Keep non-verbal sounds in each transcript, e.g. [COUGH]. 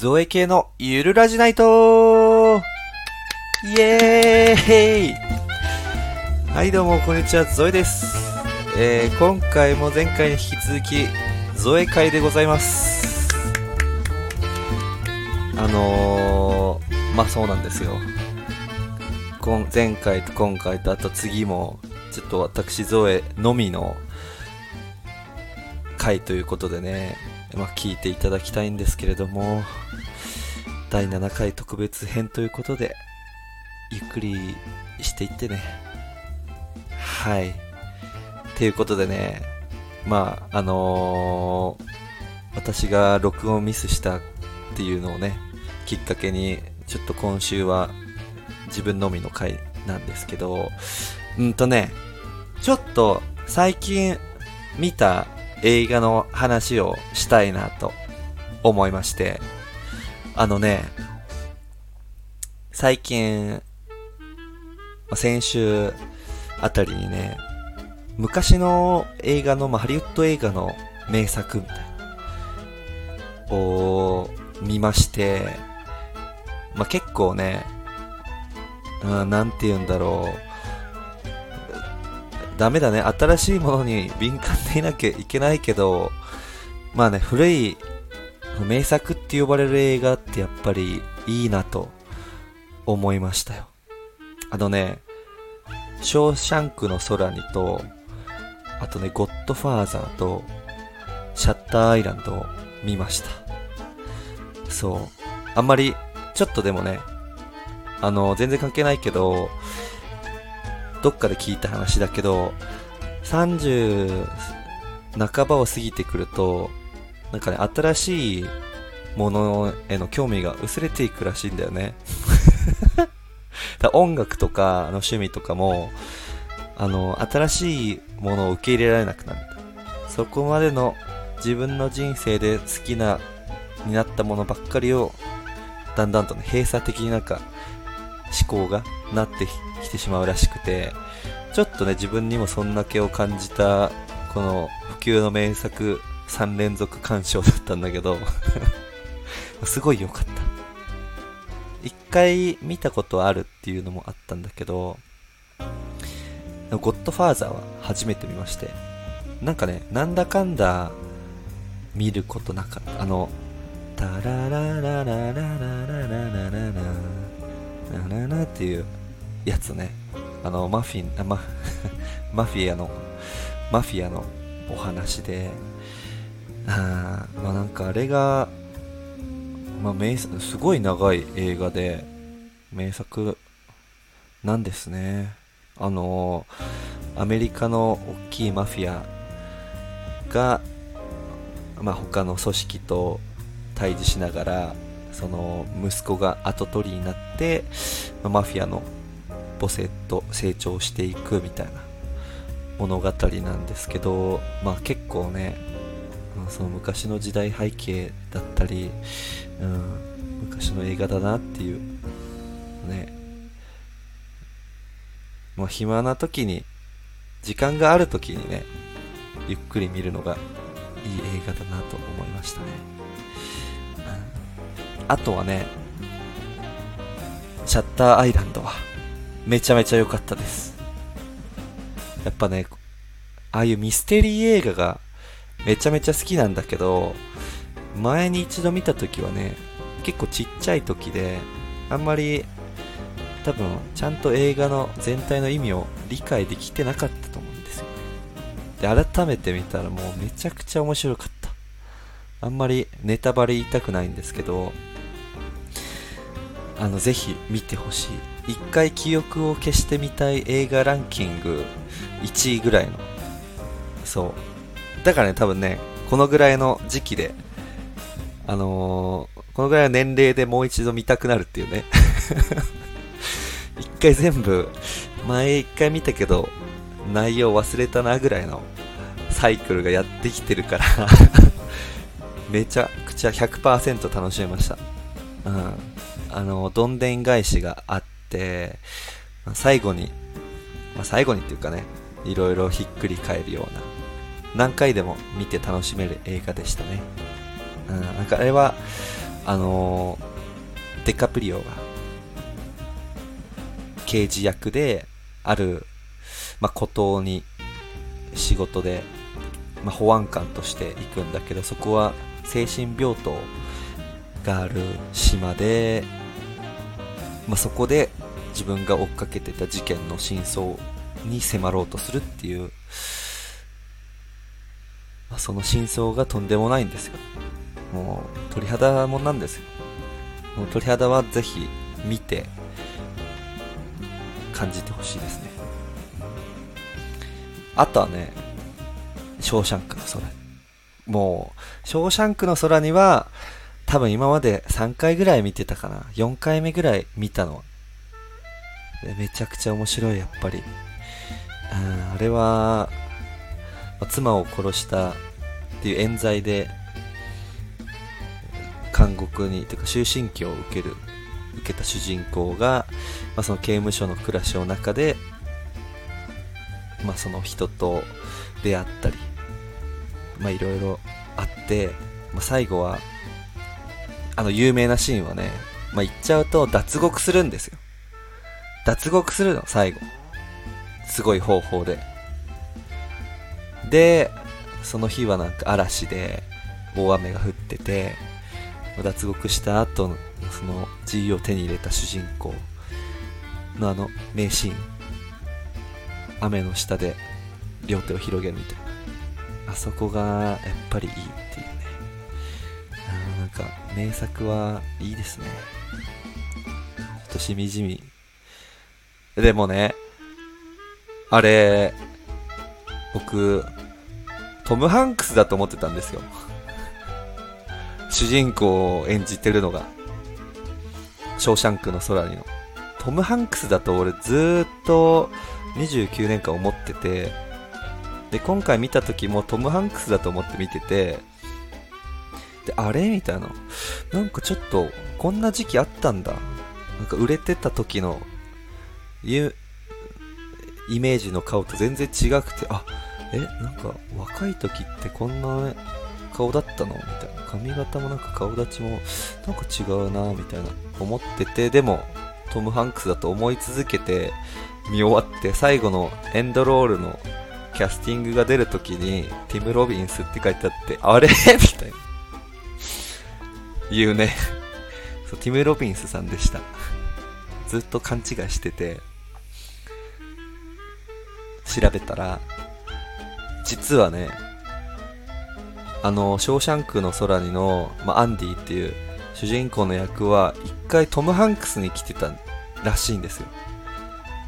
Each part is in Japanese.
ゾエ系のゆるラジナイトイエーイはいどうもこんにちは、ゾエです。えー、今回も前回に引き続き、ゾエ会でございます。あのー、まあそうなんですよ。前回と今回とあと次も、ちょっと私ゾエのみの回ということでね、まあ、聞いていただきたいんですけれども、第7回特別編ということで、ゆっくりしていってね。はい。ということでね、まあ、あのー私が録音ミスしたっていうのをね、きっかけに、ちょっと今週は自分のみの回なんですけど、うんとね、ちょっと最近見た映画の話をしたいなと思いまして、あのね、最近、先週あたりにね、昔の映画の、まあ、ハリウッド映画の名作みたいな、を見まして、まあ、結構ね、うん、なんて言うんだろう、ダメだね。新しいものに敏感でいなきゃいけないけど、まあね、古い名作って呼ばれる映画ってやっぱりいいなと思いましたよ。あのね、ショーシャンクの空にと、あとね、ゴッドファーザーと、シャッターアイランドを見ました。そう。あんまり、ちょっとでもね、あの、全然関係ないけど、どっかで聞いた話だけど、30半ばを過ぎてくると、なんかね、新しいものへの興味が薄れていくらしいんだよね。だ音楽とか、の趣味とかも、あの、新しいものを受け入れられなくなる。そこまでの自分の人生で好きな、になったものばっかりを、だんだんとね、閉鎖的になんか、思考がなってきてしまうらしくて、ちょっとね、自分にもそんな気を感じた、この普及の名作3連続鑑賞だったんだけど、[LAUGHS] すごい良かった。一回見たことあるっていうのもあったんだけど、ゴッドファーザーは初めて見まして、なんかね、なんだかんだ見ることなかった。あの、タラララララララララララララっていうやつね。あの、マフィン、あママフィアの、マフィアのお話で、あまあなんかあれが、まあ名作、すごい長い映画で、名作なんですね。あのアメリカの大きいマフィアが、まあ他の組織と対峙しながら、その息子が跡取りになって、マフィアの母性と成長していくみたいな物語なんですけど、まあ結構ね、その昔の時代背景だったり、うん、昔の映画だなっていう、ね、まあ暇な時に、時間がある時にね、ゆっくり見るのがいい映画だなと思いましたね。あとはね、シャッターアイランドは、めちゃめちゃ良かったです。やっぱね、ああいうミステリー映画がめちゃめちゃ好きなんだけど、前に一度見た時はね、結構ちっちゃい時で、あんまり多分ちゃんと映画の全体の意味を理解できてなかったと思うんですよね。で、改めて見たらもうめちゃくちゃ面白かった。あんまりネタバレ言いたくないんですけど、あの、ぜひ見てほしい。一回記憶を消してみたい映画ランキング1位ぐらいの。そう。だからね、多分ね、このぐらいの時期で、あのーこのぐらいの年齢でもう一度見たくなるっていうね。[LAUGHS] 一回全部、前一回見たけど、内容忘れたなぐらいのサイクルがやってきてるから、[LAUGHS] めちゃくちゃ100%楽しめました。うん。あの、どんでん返しがあって、まあ最後に、まあ、最後にっていうかね、いろいろひっくり返るような、何回でも見て楽しめる映画でしたね。うん、なんかあれは、あのー、デカプリオが、刑事役で、ある、まあ、孤島に仕事で、まあ、保安官として行くんだけど、そこは精神病棟がある島で、まあ、そこで自分が追っかけてた事件の真相に迫ろうとするっていう、まあ、その真相がとんでもないんですよ。もう鳥肌もんなんですよ。もう鳥肌はぜひ見て感じてほしいですね。あとはね、ショーシャンクの空。もう、ショーシャンクの空には、多分今まで3回ぐらい見てたかな。4回目ぐらい見たの。めちゃくちゃ面白い、やっぱり。ああれは、妻を殺したっていう冤罪で、監獄に、てか終身刑を受ける、受けた主人公が、まあ、その刑務所の暮らしの中で、まあ、その人と出会ったり、まあ、いろいろあって、まあ、最後は、あの有名なシーンはね、まあ、言っちゃうと脱獄するんですよ。脱獄するの、最後。すごい方法で。で、その日はなんか嵐で大雨が降ってて、脱獄した後のその自由を手に入れた主人公のあの名シーン。雨の下で両手を広げるみたいな。あそこがやっぱりいいっていう。か名作はいいですね。ちょっとしみじみ。でもね、あれ、僕、トム・ハンクスだと思ってたんですよ。主人公を演じてるのが、ショーシャンクの空にの。トム・ハンクスだと俺ずっと29年間思ってて、で、今回見た時もトム・ハンクスだと思って見てて、で、あれ？みたいな。なんかちょっと、こんな時期あったんだ。なんか売れてた時の、イメージの顔と全然違くて、あ、え、なんか若い時ってこんな顔だったの？みたいな。髪型もなんか顔立ちもなんか違うなみたいな思ってて、でもトム・ハンクスだと思い続けて見終わって最後のエンドロールのキャスティングが出るときにティム・ロビンスって書いてあって、あれ？みたいな。言うね。[LAUGHS] そう、ティム・ロビンスさんでした。[LAUGHS] ずっと勘違いしてて、調べたら、実はね、あの、ショーシャンクの空にの、ま、アンディっていう主人公の役は、一回トム・ハンクスに来てたらしいんですよ。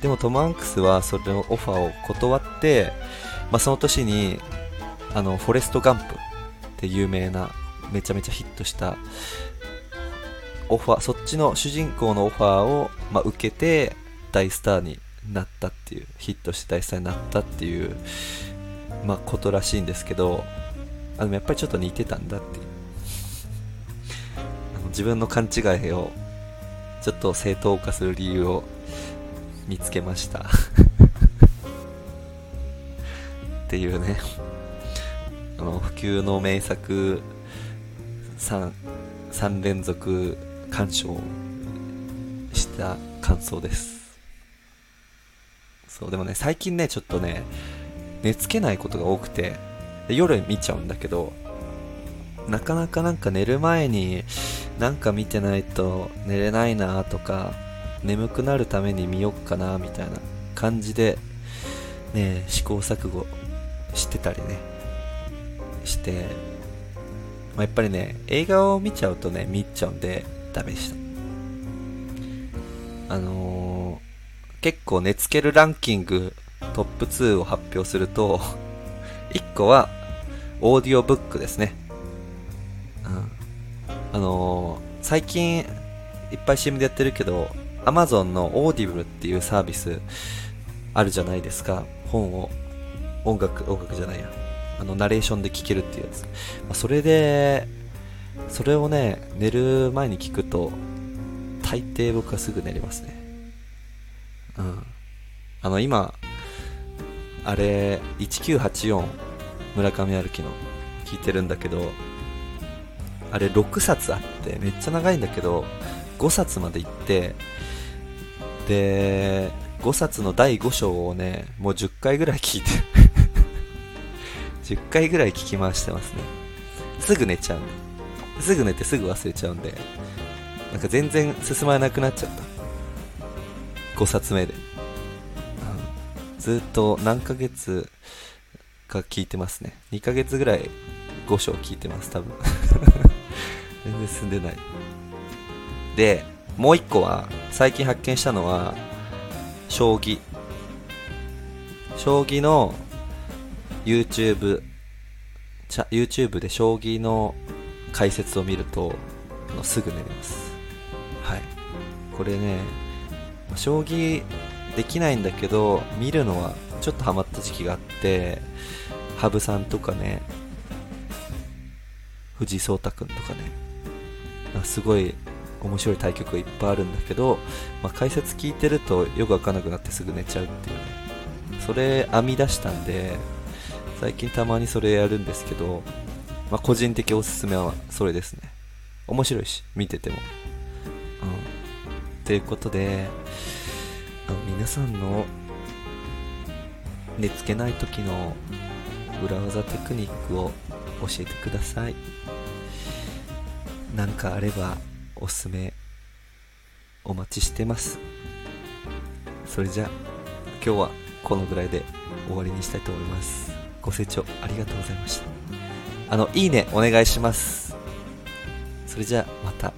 でもトム・ハンクスはそれのオファーを断って、ま、その年に、あの、フォレスト・ガンプって有名な、めちゃめちゃヒットしたオファー、そっちの主人公のオファーを、まあ、受けて大スターになったっていう、ヒットして大スターになったっていう、まあ、ことらしいんですけど、あのやっぱりちょっと似てたんだっていう。あの自分の勘違いをちょっと正当化する理由を見つけました [LAUGHS] っていうねあの普及の名作 3, 3連続鑑賞した感想です。そうでもね最近ねちょっとね寝つけないことが多くて夜見ちゃうんだけどなかなかなんか寝る前になんか見てないと寝れないなとか眠くなるために見よっかなみたいな感じでね試行錯誤してたりねしてまあ、やっぱりね、映画を見ちゃうとね、見ちゃうんで、ダメでした。あのー、結構寝つけるランキングトップ2を発表すると、1個は、オーディオブックですね。うん。あのー、最近、いっぱい CM でやってるけど、Amazon の Audible っていうサービスあるじゃないですか。本を、音楽、音楽じゃないや。あの、ナレーションで聴けるっていうやつ。まあ、それで、それをね、寝る前に聞くと、大抵僕はすぐ寝れますね。うん。あの、今、あれ、1984、村上春樹の聞いてるんだけど、あれ6冊あってめっちゃ長いんだけど5冊まで行ってで5冊の第5章をねもう10回ぐらい聞いて10回ぐらい聞き回してますね。すぐ寝ちゃうすぐ寝てすぐ忘れちゃうんで。なんか全然進まなくなっちゃった。5冊目で、うん、ずっと何ヶ月か聞いてますね。2ヶ月ぐらい5章聞いてます多分。[LAUGHS] 全然進んでない。でもう一個は最近発見したのは将棋。将棋の YouTube YouTube で将棋の解説を見るとすぐ寝れます。はい。これね将棋できないんだけど見るのはちょっとハマった時期があって羽生さんとかね藤井聡太君とかねすごい面白い対局がいっぱいあるんだけど、まあ、解説聞いてるとよくわかんなくなってすぐ寝ちゃうっていうね。それ編み出したんで最近たまにそれやるんですけど、まあ、個人的おすすめはそれですね。面白いし見てても。うん。ということであの皆さんの寝つけない時の裏技テクニックを教えてください。何かあればおすすめお待ちしてます。それじゃあ今日はこのぐらいで終わりにしたいと思います。ご清聴ありがとうございました。あのいいねお願いします。それじゃあまた。